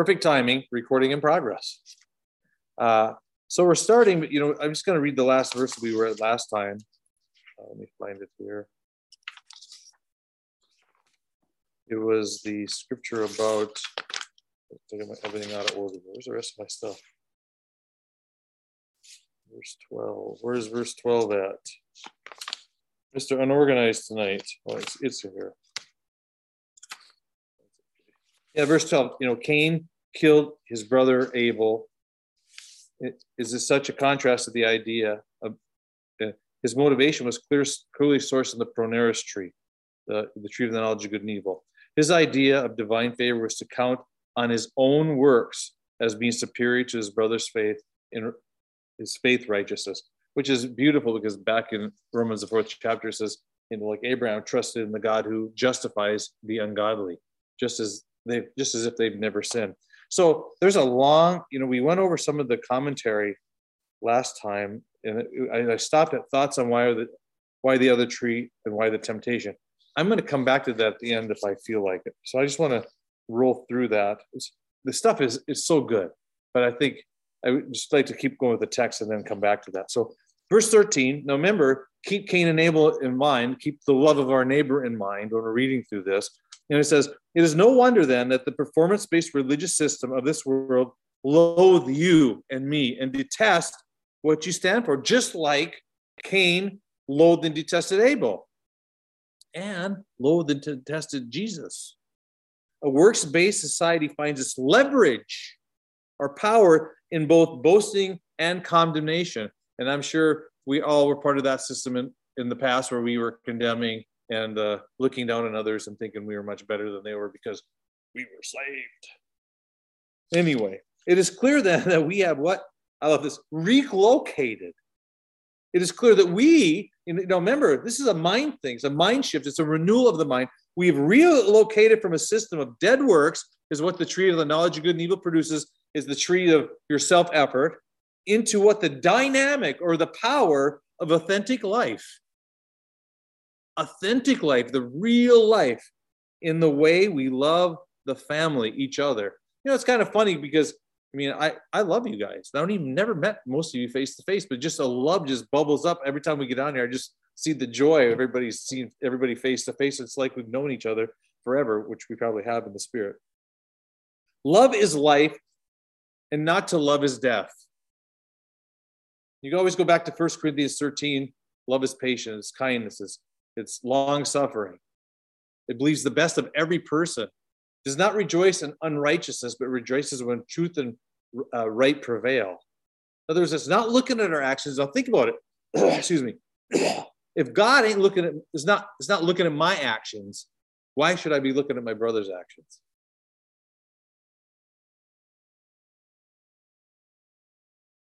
perfect timing, recording in progress. Uh, so we're starting, but you know, I'm just going to read the last verse we were at last time. Uh, let me find it here. It was the scripture about. Everything out of order. Where's the rest of my stuff? Verse 12. Where's verse 12 at? Mr. Unorganized tonight. Oh, it's, it's here. Yeah, verse 12. You know, Cain killed his brother Abel. It, is this such a contrast to the idea of uh, his motivation was clear, clearly sourced in the poneros tree, the, the tree of the knowledge of good and evil. His idea of divine favor was to count on his own works as being superior to his brother's faith in his faith righteousness, which is beautiful because back in Romans the fourth chapter it says, you know, like Abraham trusted in the God who justifies the ungodly, just as they just as if they've never sinned. So there's a long, you know, we went over some of the commentary last time, and I stopped at thoughts on why the why the other tree and why the temptation. I'm going to come back to that at the end if I feel like it. So I just want to roll through that. The stuff is is so good, but I think I would just like to keep going with the text and then come back to that. So verse 13. Now remember, keep Cain and Abel in mind. Keep the love of our neighbor in mind when we're reading through this. And it says, It is no wonder then that the performance based religious system of this world loathe you and me and detest what you stand for, just like Cain loathed and detested Abel and loathed and detested Jesus. A works based society finds its leverage or power in both boasting and condemnation. And I'm sure we all were part of that system in, in the past where we were condemning and uh, looking down on others and thinking we were much better than they were because we were saved. Anyway, it is clear then that we have what? I love this relocated. It is clear that we, you know, remember, this is a mind thing, it's a mind shift, it's a renewal of the mind. We've relocated from a system of dead works, is what the tree of the knowledge of good and evil produces, is the tree of your self effort, into what the dynamic or the power of authentic life authentic life, the real life, in the way we love the family, each other. You know, it's kind of funny because I mean, I, I love you guys. I don't even never met most of you face to face, but just a love just bubbles up every time we get on here. I just see the joy of everybody's seeing everybody face to face. It's like we've known each other forever, which we probably have in the spirit. Love is life, and not to love is death. You can always go back to 1 Corinthians 13. Love is patience, kindness, is it's long suffering. It believes the best of every person. Does not rejoice in unrighteousness, but rejoices when truth and uh, right prevail. In other words, it's not looking at our actions. Now think about it. Excuse me. if God ain't looking at is not is not looking at my actions, why should I be looking at my brother's actions?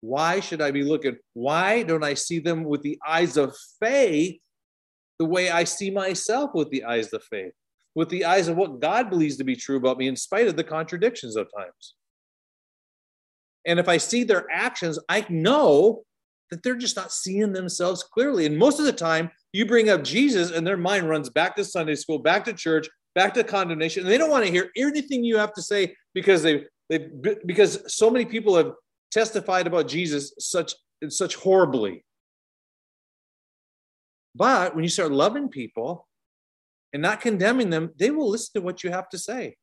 Why should I be looking? Why don't I see them with the eyes of faith the way I see myself with the eyes of faith, with the eyes of what God believes to be true about me, in spite of the contradictions of times. And if I see their actions, I know that they're just not seeing themselves clearly. And most of the time, you bring up Jesus, and their mind runs back to Sunday school, back to church, back to condemnation, and they don't want to hear anything you have to say because they they because so many people have testified about Jesus such such horribly but when you start loving people and not condemning them, they will listen to what you have to say.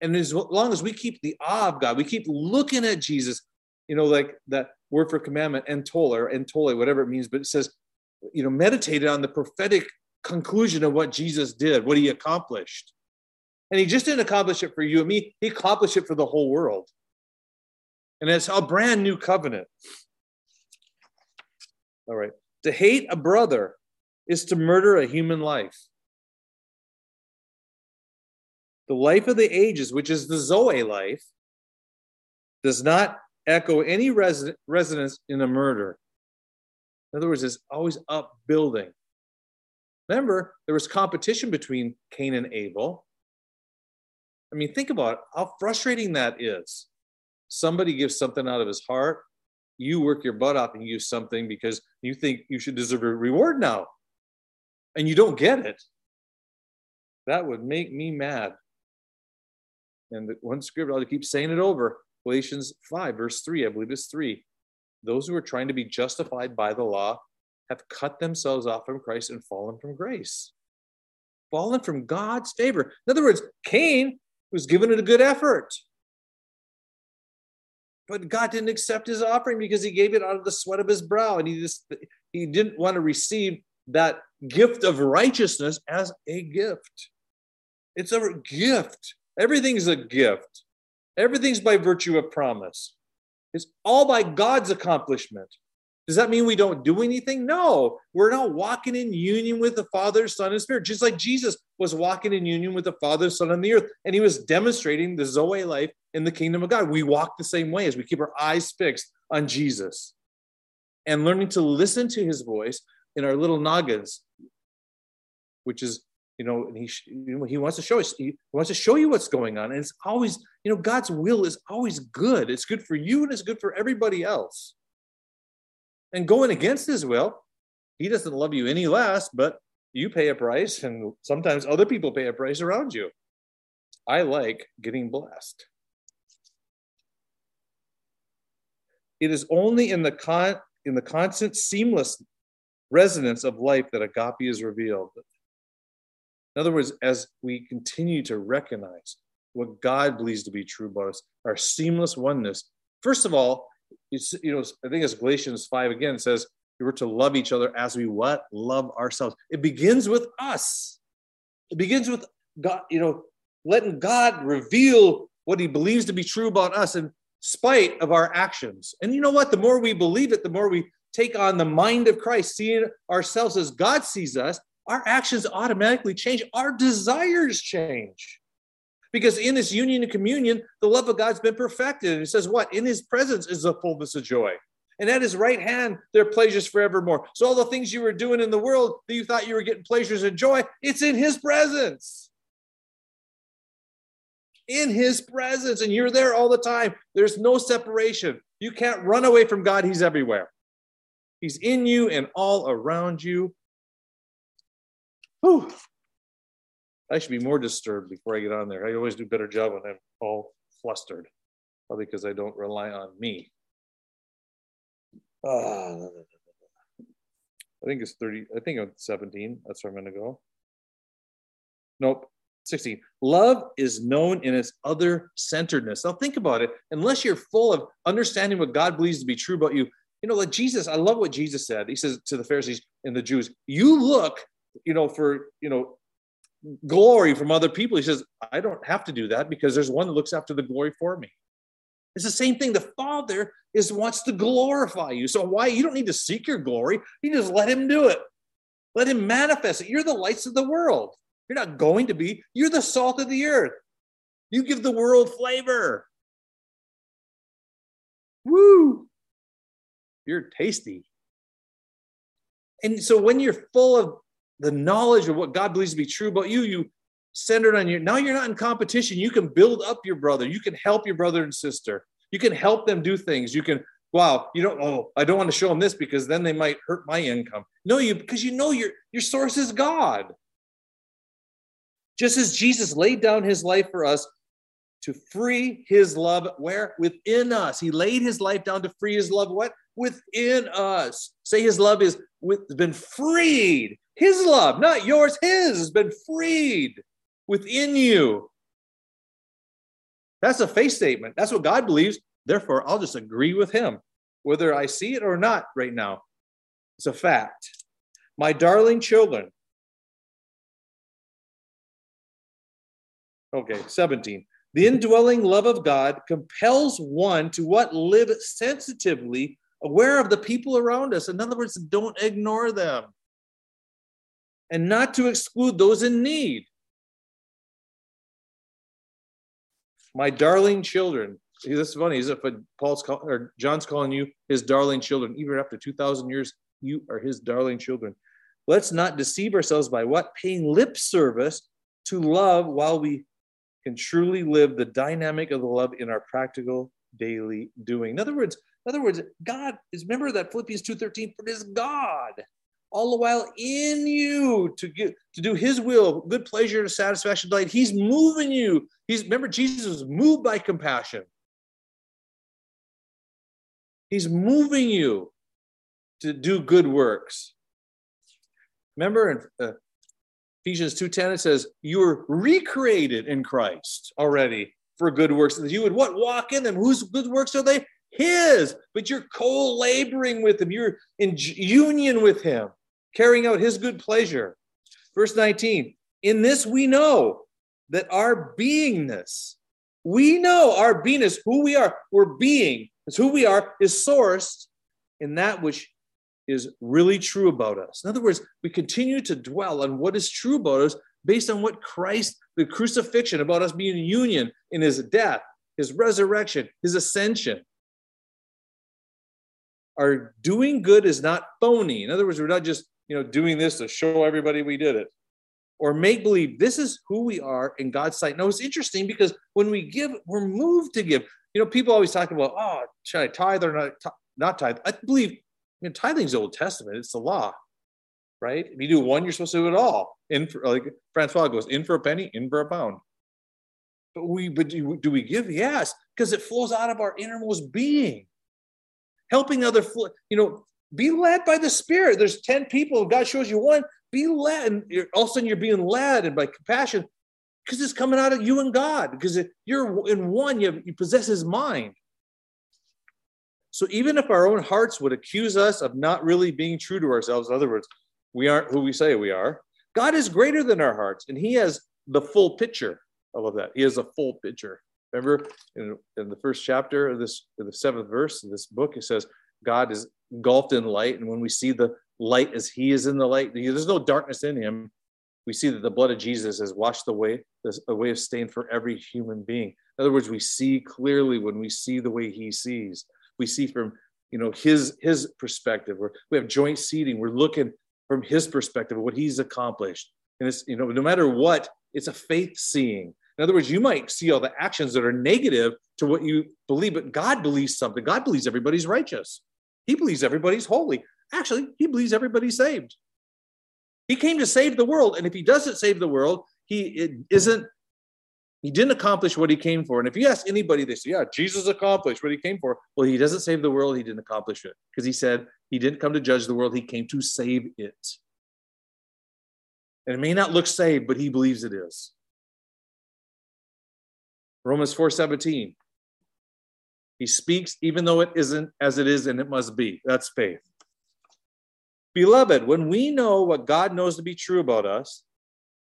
And as long as we keep the awe of God, we keep looking at Jesus, you know, like that word for commandment, entole or entole, whatever it means, but it says, you know, meditated on the prophetic conclusion of what Jesus did, what he accomplished. And he just didn't accomplish it for you and me, he accomplished it for the whole world. And it's a brand new covenant. All right. To hate a brother is to murder a human life. The life of the ages, which is the Zoe life, does not echo any res- resonance in a murder. In other words, it's always upbuilding. Remember, there was competition between Cain and Abel. I mean, think about how frustrating that is. Somebody gives something out of his heart, you work your butt off and use something because you think you should deserve a reward now and you don't get it that would make me mad And the one scripture, I'll keep saying it over Galatians 5, verse 3, I believe it's 3. Those who are trying to be justified by the law have cut themselves off from Christ and fallen from grace, fallen from God's favor. In other words, Cain was given it a good effort. But God didn't accept his offering because he gave it out of the sweat of his brow. And he just he didn't want to receive that gift of righteousness as a gift. It's a gift. Everything's a gift. Everything's by virtue of promise. It's all by God's accomplishment. Does that mean we don't do anything? No, we're not walking in union with the Father, Son, and Spirit, just like Jesus was walking in union with the Father, Son, and the earth. And he was demonstrating the Zoe life in the kingdom of God. We walk the same way as we keep our eyes fixed on Jesus and learning to listen to his voice in our little noggins, which is, you know, and he, he wants to show us, he wants to show you what's going on. And it's always, you know, God's will is always good. It's good for you and it's good for everybody else and going against his will, he doesn't love you any less, but you pay a price, and sometimes other people pay a price around you. I like getting blessed. It is only in the con in the constant seamless resonance of life that agape is revealed. In other words, as we continue to recognize what God believes to be true about us, our seamless oneness, first of all, it's, you know, I think it's Galatians 5 again it says, we were to love each other as we what? Love ourselves. It begins with us. It begins with God, you know, letting God reveal what he believes to be true about us in spite of our actions. And you know what? The more we believe it, the more we take on the mind of Christ, seeing ourselves as God sees us, our actions automatically change. Our desires change. Because in this union and communion, the love of God's been perfected. And it says, what? In his presence is the fullness of joy. And at his right hand, there are pleasures forevermore. So all the things you were doing in the world that you thought you were getting pleasures and joy, it's in his presence. In his presence. And you're there all the time. There's no separation. You can't run away from God. He's everywhere. He's in you and all around you. Whew. I should be more disturbed before I get on there. I always do a better job when I'm all flustered, probably because I don't rely on me. Uh, I think it's 30, I think it's 17. That's where I'm going to go. Nope, 16. Love is known in its other centeredness. Now, think about it. Unless you're full of understanding what God believes to be true about you, you know, like Jesus, I love what Jesus said. He says to the Pharisees and the Jews, You look, you know, for, you know, glory from other people. He says, I don't have to do that because there's one that looks after the glory for me. It's the same thing. The Father is wants to glorify you. So why you don't need to seek your glory. You just let him do it. Let him manifest it. You're the lights of the world. You're not going to be. You're the salt of the earth. You give the world flavor. Woo! You're tasty. And so when you're full of the knowledge of what God believes to be true about you, you center it on you. Now you're not in competition. You can build up your brother. You can help your brother and sister. You can help them do things. You can, wow, you don't, oh, I don't want to show them this because then they might hurt my income. No, you because you know your your source is God. Just as Jesus laid down his life for us to free his love where within us. He laid his life down to free his love what? Within us. Say his love is with, been freed his love, not yours, his has been freed within you. That's a faith statement. That's what God believes. Therefore, I'll just agree with him, whether I see it or not right now. It's a fact. My darling children. Okay, 17. The indwelling love of God compels one to what? Live sensitively, aware of the people around us. In other words, don't ignore them and not to exclude those in need. My darling children. This is funny. Is if Paul's call, or John's calling you his darling children, even after 2,000 years, you are his darling children. Let's not deceive ourselves by what? Paying lip service to love while we can truly live the dynamic of the love in our practical daily doing. In other words, in other words, God is remember that Philippians 2:13, for it is God all the while in you to get to do his will, good pleasure and satisfaction, delight. He's moving you. He's remember, Jesus was moved by compassion. He's moving you to do good works. Remember in uh, Ephesians 2:10 it says you were recreated in Christ already for good works that you would what? Walk in them. Whose good works are they? His. But you're co-laboring with him. You're in union with him carrying out his good pleasure. Verse 19 in this we know that our beingness we know our beingness who we are we're being is who we are is sourced in that which is really true about us. In other words, we continue to dwell on what is true about us based on what Christ, the crucifixion, about us being in union in his death, his resurrection, his ascension. Our doing good is not phony. In other words, we're not just you know doing this to show everybody we did it or make believe this is who we are in God's sight. Now it's interesting because when we give, we're moved to give. You know, people always talk about, oh, should I tithe or not, not tithe? I believe mean, tithing's Old Testament. It's the law, right? If you do one, you're supposed to do it all. In for, like Francois goes, in for a penny, in for a pound. But we, but do, do we give? Yes, because it flows out of our innermost being. Helping other, you know, be led by the Spirit. There's 10 people, God shows you one, be led. And all of a sudden you're being led and by compassion because it's coming out of you and God. Because you're in one, you, have, you possess his mind. So even if our own hearts would accuse us of not really being true to ourselves, in other words, we aren't who we say we are, God is greater than our hearts, and He has the full picture. I love that. He has a full picture. Remember in, in the first chapter of this, the seventh verse of this book, it says, God is engulfed in light. And when we see the light as He is in the light, there's no darkness in Him. We see that the blood of Jesus has washed away a way of stain for every human being. In other words, we see clearly when we see the way He sees we see from you know his his perspective. We're, we have joint seating. We're looking from his perspective of what he's accomplished. And it's you know no matter what it's a faith seeing. In other words you might see all the actions that are negative to what you believe but god believes something. God believes everybody's righteous. He believes everybody's holy. Actually he believes everybody's saved. He came to save the world and if he doesn't save the world he isn't he didn't accomplish what he came for. And if you ask anybody, they say, yeah, Jesus accomplished what he came for. Well, he doesn't save the world. He didn't accomplish it because he said he didn't come to judge the world. He came to save it. And it may not look saved, but he believes it is. Romans 4:17. He speaks even though it isn't as it is and it must be. That's faith. Beloved, when we know what God knows to be true about us,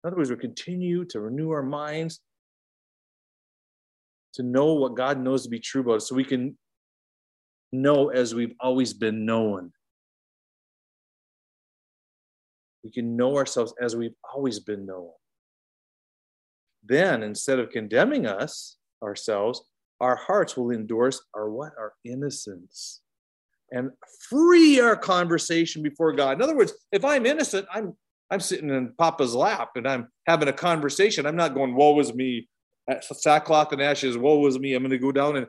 in other words, we continue to renew our minds to know what God knows to be true about us so we can know as we've always been known. We can know ourselves as we've always been known. Then, instead of condemning us, ourselves, our hearts will endorse our what? Our innocence and free our conversation before God. In other words, if I'm innocent, I'm I'm sitting in Papa's lap and I'm having a conversation. I'm not going, woe is me sackcloth and ashes. Woe was me. I'm going to go down and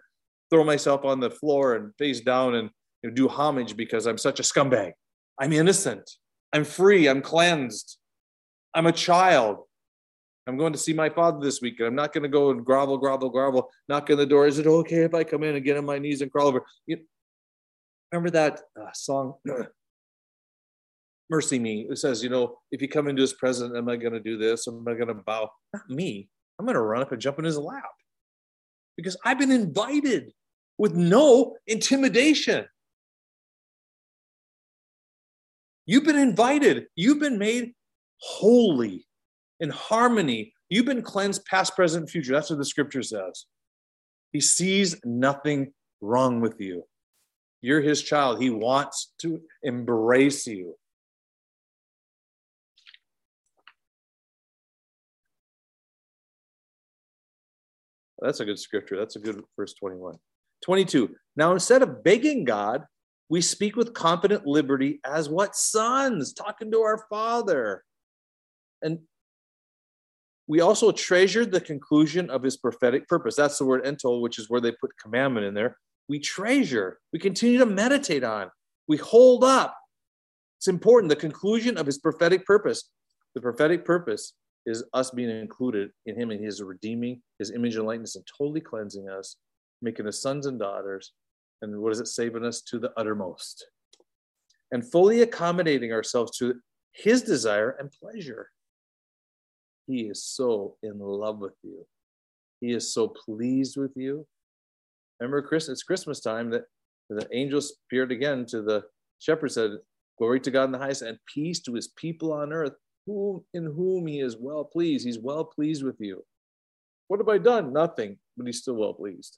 throw myself on the floor and face down and you know, do homage because I'm such a scumbag. I'm innocent. I'm free. I'm cleansed. I'm a child. I'm going to see my father this week, I'm not going to go and grovel, grovel, grovel, knock on the door. Is it okay if I come in and get on my knees and crawl over? You, remember that uh, song, MercyMe? It says, you know, if you come into his presence, am I going to do this? Am I going to bow? Not me. I'm going to run up and jump in his lap because I've been invited with no intimidation. You've been invited. You've been made holy in harmony. You've been cleansed past, present, future. That's what the scripture says. He sees nothing wrong with you. You're his child. He wants to embrace you. That's a good scripture. That's a good verse 21. 22. Now, instead of begging God, we speak with confident liberty as what sons talking to our father. And we also treasured the conclusion of his prophetic purpose. That's the word entol, which is where they put commandment in there. We treasure, we continue to meditate on, we hold up It's important. The conclusion of his prophetic purpose. The prophetic purpose is us being included in him and his redeeming his image and likeness and totally cleansing us, making us sons and daughters. And what is it? Saving us to the uttermost. And fully accommodating ourselves to his desire and pleasure. He is so in love with you. He is so pleased with you. Remember, Chris, it's Christmas time that the angels appeared again to the shepherd, said, Glory to God in the highest, and peace to his people on earth, whom in whom he is well pleased. He's well pleased with you. What have I done? Nothing, but he's still well pleased.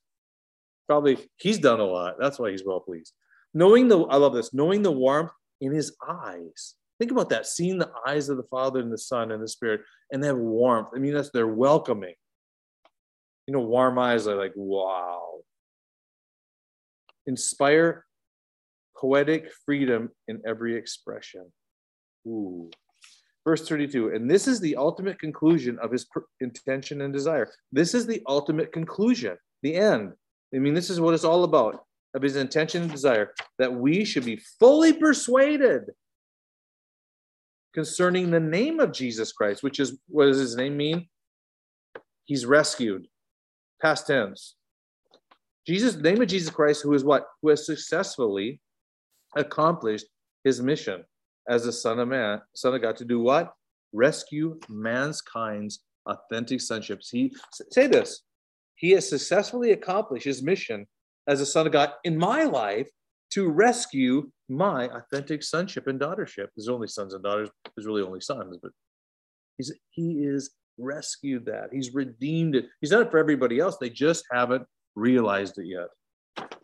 Probably he's done a lot. That's why he's well pleased. Knowing the, I love this, knowing the warmth in his eyes. Think about that, seeing the eyes of the Father and the Son and the Spirit, and they have warmth. I mean, that's they're welcoming. You know, warm eyes are like, wow. Inspire poetic freedom in every expression. Ooh. Verse 32, and this is the ultimate conclusion of his intention and desire. This is the ultimate conclusion, the end. I mean, this is what it's all about of his intention and desire that we should be fully persuaded concerning the name of Jesus Christ, which is what does his name mean? He's rescued, past tense. Jesus, name of Jesus Christ, who is what? Who has successfully accomplished his mission as the Son of Man, Son of God, to do what? Rescue mankind's authentic sonship. He say this. He has successfully accomplished his mission as a son of God in my life to rescue my authentic sonship and daughtership. There's only sons and daughters. There's really only sons, but he's he is rescued that. He's redeemed it. He's done it for everybody else. They just haven't realized it yet.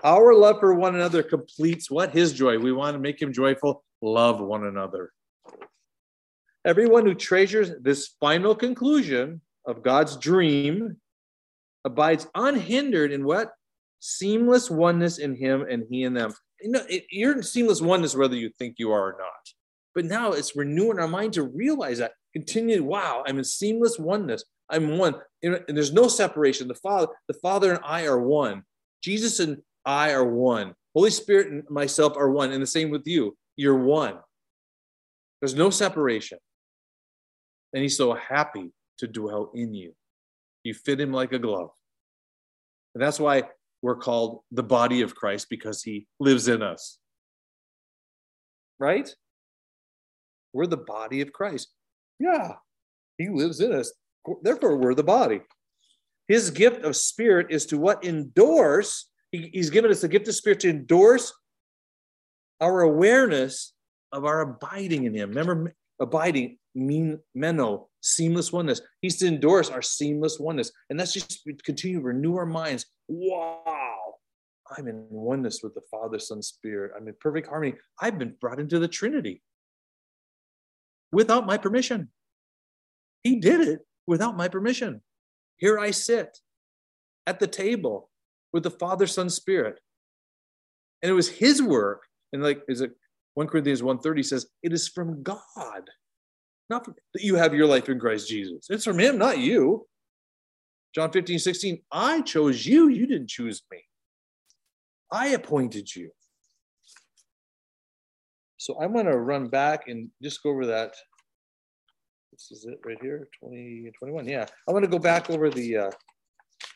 Our love for one another completes what? His joy. We want to make him joyful. Love one another. Everyone who treasures this final conclusion of God's dream abides unhindered in what? Seamless oneness in him and he in them. You know, it, you're in seamless oneness whether you think you are or not. But now it's renewing our mind to realize that. Continue, wow, I'm in seamless oneness. I'm one. And there's no separation. The Father, the Father and I are one. Jesus and I are one. Holy Spirit and myself are one. And the same with you. You're one. There's no separation. And he's so happy to dwell in you. You fit him like a glove. And that's why we're called the body of Christ because he lives in us. Right? We're the body of Christ. Yeah, he lives in us. Therefore, we're the body. His gift of spirit is to what? Endorse. He, he's given us the gift of spirit to endorse our awareness of our abiding in him. Remember, abiding, mean meno, seamless oneness. He's to endorse our seamless oneness. And that's just continue to renew our minds. Wow, I'm in oneness with the Father, Son, Spirit. I'm in perfect harmony. I've been brought into the Trinity without my permission. He did it without my permission. Here I sit at the table with the Father, Son, Spirit. And it was his work. And like is it 1 Corinthians 1:30 says, it is from God. Not from, that you have your life in Christ Jesus. It's from him, not you. John 15, 16, I chose you. You didn't choose me. I appointed you. So I'm going to run back and just go over that. This is it right here, 20 21. Yeah, I'm going to go back over the. Uh,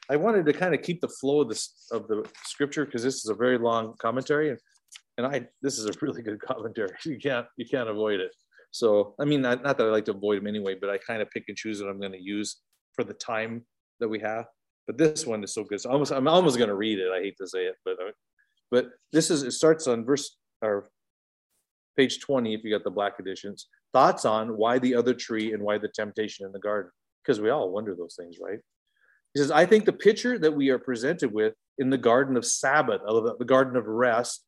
I wanted to kind of keep the flow of this of the scripture because this is a very long commentary, and and I this is a really good commentary. You can't you can't avoid it. So I mean, not, not that I like to avoid them anyway, but I kind of pick and choose what I'm going to use for the time that we have. But this one is so good. So almost I'm almost going to read it. I hate to say it, but uh, but this is it starts on verse or page 20 if you got the black editions. Thoughts on why the other tree and why the temptation in the garden? Because we all wonder those things, right? He says, I think the picture that we are presented with in the garden of Sabbath, the garden of rest,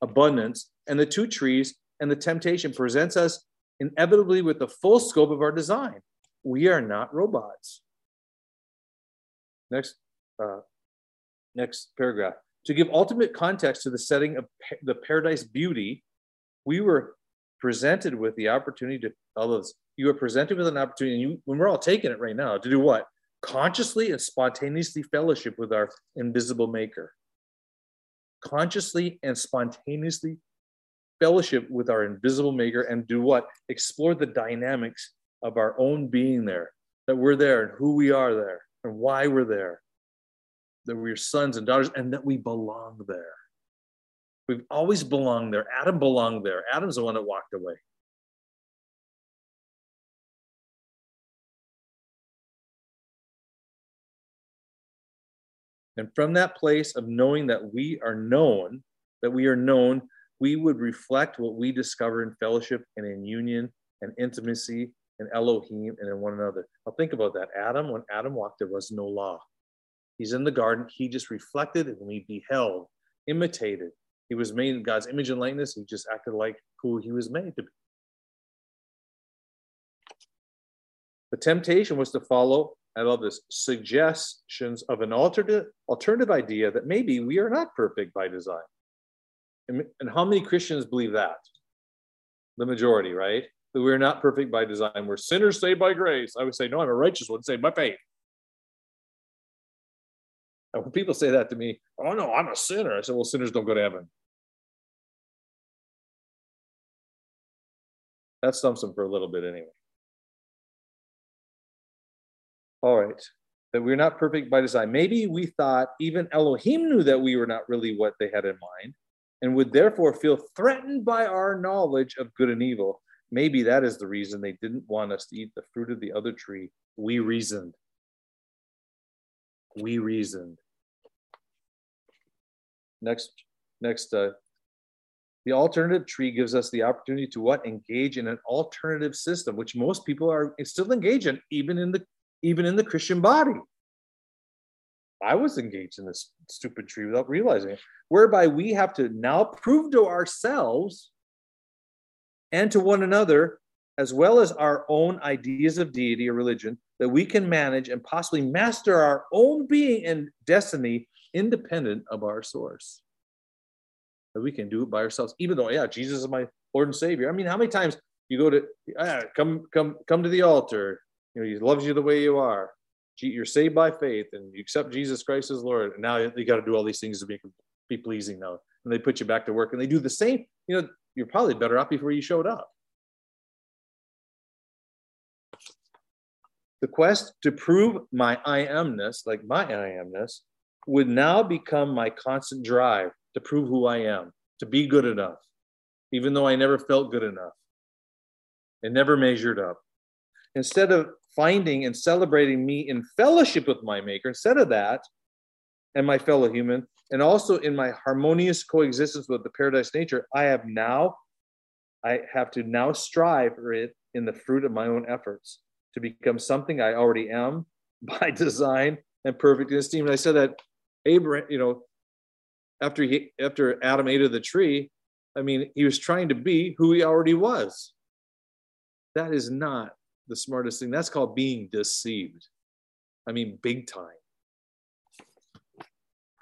abundance, and the two trees and the temptation presents us inevitably with the full scope of our design. We are not robots. Next, uh, next paragraph. To give ultimate context to the setting of the paradise beauty, we were presented with the opportunity to others. You were presented with an opportunity, and you, when we're all taking it right now, to do what? Consciously and spontaneously fellowship with our invisible Maker. Consciously and spontaneously fellowship with our invisible maker and do what? Explore the dynamics of our own being there, that we're there and who we are there and why we're there, that we're sons and daughters and that we belong there. We've always belonged there. Adam belonged there. Adam's the one that walked away. And from that place of knowing that we are known, that we are known, we would reflect what we discover in fellowship and in union and intimacy and Elohim and in one another. Now think about that. Adam, when Adam walked, there was no law. He's in the garden. He just reflected and we beheld, imitated. He was made in God's image and likeness. He just acted like who he was made to be. The temptation was to follow I love this suggestions of an alternative alternative idea that maybe we are not perfect by design. And, and how many Christians believe that? The majority, right? That we're not perfect by design. We're sinners saved by grace. I would say, no, I'm a righteous one saved by faith. And when people say that to me, oh no, I'm a sinner. I said, well, sinners don't go to heaven. That stumps them for a little bit anyway. All right, that we're not perfect by design. Maybe we thought even Elohim knew that we were not really what they had in mind and would therefore feel threatened by our knowledge of good and evil. Maybe that is the reason they didn't want us to eat the fruit of the other tree. We reasoned. We reasoned. Next, next, uh, the alternative tree gives us the opportunity to what? Engage in an alternative system, which most people are still engaged in, even in the even in the Christian body. I was engaged in this stupid tree without realizing it, whereby we have to now prove to ourselves and to one another, as well as our own ideas of deity or religion, that we can manage and possibly master our own being and destiny independent of our source. That we can do it by ourselves, even though, yeah, Jesus is my Lord and Savior. I mean, how many times you go to ah, come, come, come to the altar, you know, he loves you the way you are. You're saved by faith and you accept Jesus Christ as Lord. And now you got to do all these things to be, be pleasing now. And they put you back to work and they do the same. You know, you're probably better off before you showed up. The quest to prove my I amness, like my I amness, would now become my constant drive to prove who I am, to be good enough, even though I never felt good enough and never measured up. Instead of finding and celebrating me in fellowship with my maker instead of that and my fellow human and also in my harmonious coexistence with the paradise nature i have now i have to now strive for it in the fruit of my own efforts to become something i already am by design and perfect in esteem. And i said that abraham you know after he after adam ate of the tree i mean he was trying to be who he already was. That is not the smartest thing. That's called being deceived. I mean, big time.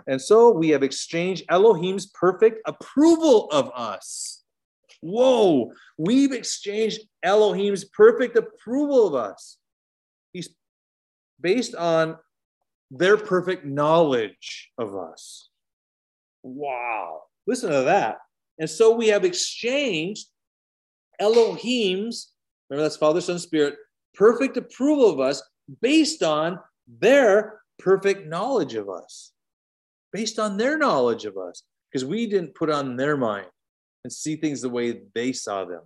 And so we have exchanged Elohim's perfect approval of us. Whoa, we've exchanged Elohim's perfect approval of us. He's based on their perfect knowledge of us. Wow, listen to that. And so we have exchanged Elohim's Remember, that's Father, Son, Spirit, perfect approval of us based on their perfect knowledge of us, based on their knowledge of us, because we didn't put on their mind and see things the way they saw them.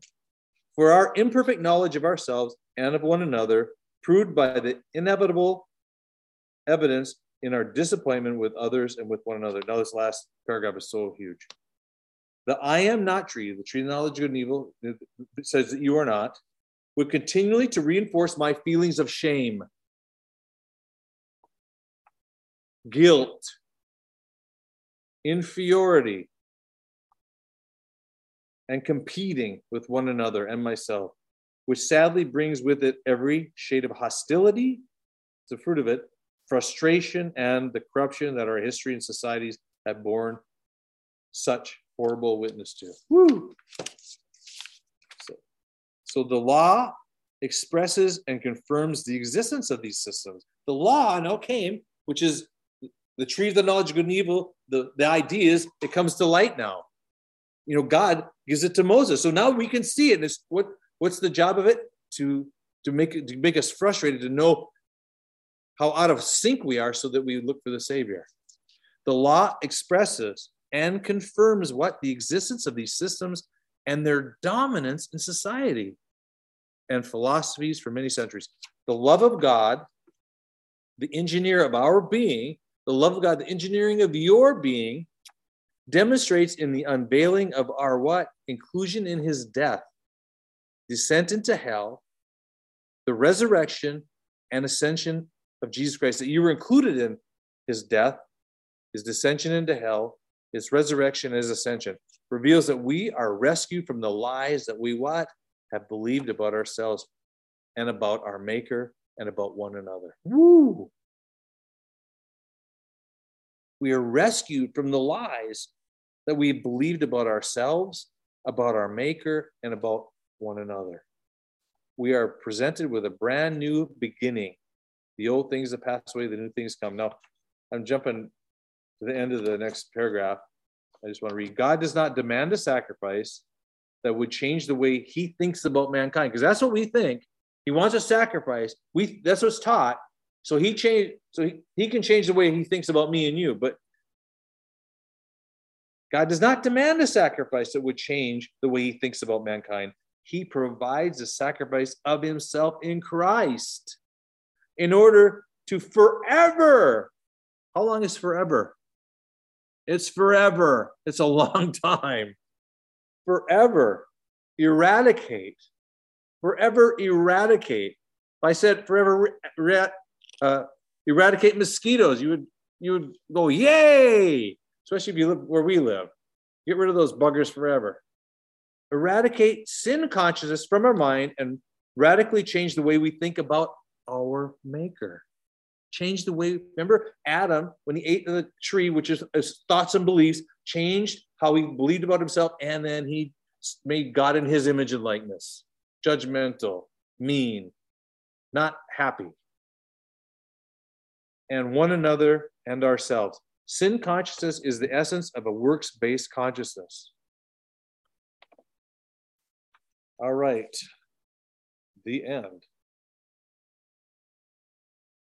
For our imperfect knowledge of ourselves and of one another, proved by the inevitable evidence in our disappointment with others and with one another. Now, this last paragraph is so huge. The I am not tree, the tree of knowledge of good and evil, says that you are not would continually to reinforce my feelings of shame, guilt, inferiority, and competing with one another and myself, which sadly brings with it every shade of hostility, it's a fruit of it, frustration, and the corruption that our history and societies have borne such horrible witness to. Woo! So the law expresses and confirms the existence of these systems. The law now came, which is the tree of the knowledge of good and evil, the, the ideas, it comes to light now. You know, God gives it to Moses. So now we can see it. It's what what's the job of it? To to make to make us frustrated to know how out of sync we are so that we look for the Savior. The law expresses and confirms what? The existence of these systems and their dominance in society and philosophies for many centuries. The love of God, the engineer of our being, the love of God, the engineering of your being, demonstrates in the unveiling of our what? Inclusion in his death, descent into hell, the resurrection and ascension of Jesus Christ, that you were included in his death, his descension into hell, his resurrection, and his ascension, reveals that we are rescued from the lies that we what? Have believed about ourselves and about our maker and about one another. Woo! We are rescued from the lies that we believed about ourselves, about our maker, and about one another. We are presented with a brand new beginning. The old things that pass away, the new things come. Now, I'm jumping to the end of the next paragraph. I just want to read God does not demand a sacrifice that would change the way he thinks about mankind, because that's what we think. He wants a sacrifice. We that's what's taught. So he changed, so he, he can change the way he thinks about me and you. But God does not demand a sacrifice that would change the way he thinks about mankind. He provides a sacrifice of himself in Christ in order to forever. How long is forever? It's forever. It's a long time. Forever eradicate. Forever eradicate. If I said forever uh, eradicate mosquitoes, you would you would go yay especially if you live where we live. Get rid of those buggers forever. Eradicate sin consciousness from our mind and radically change the way we think about our maker. Change the way, remember Adam, when he ate the tree, which is his thoughts and beliefs, changed how he believed about himself, and then he made God in his image and likeness. Judgmental, mean, not happy. And one another and ourselves. Sin consciousness is the essence of a works based consciousness. All right, the end.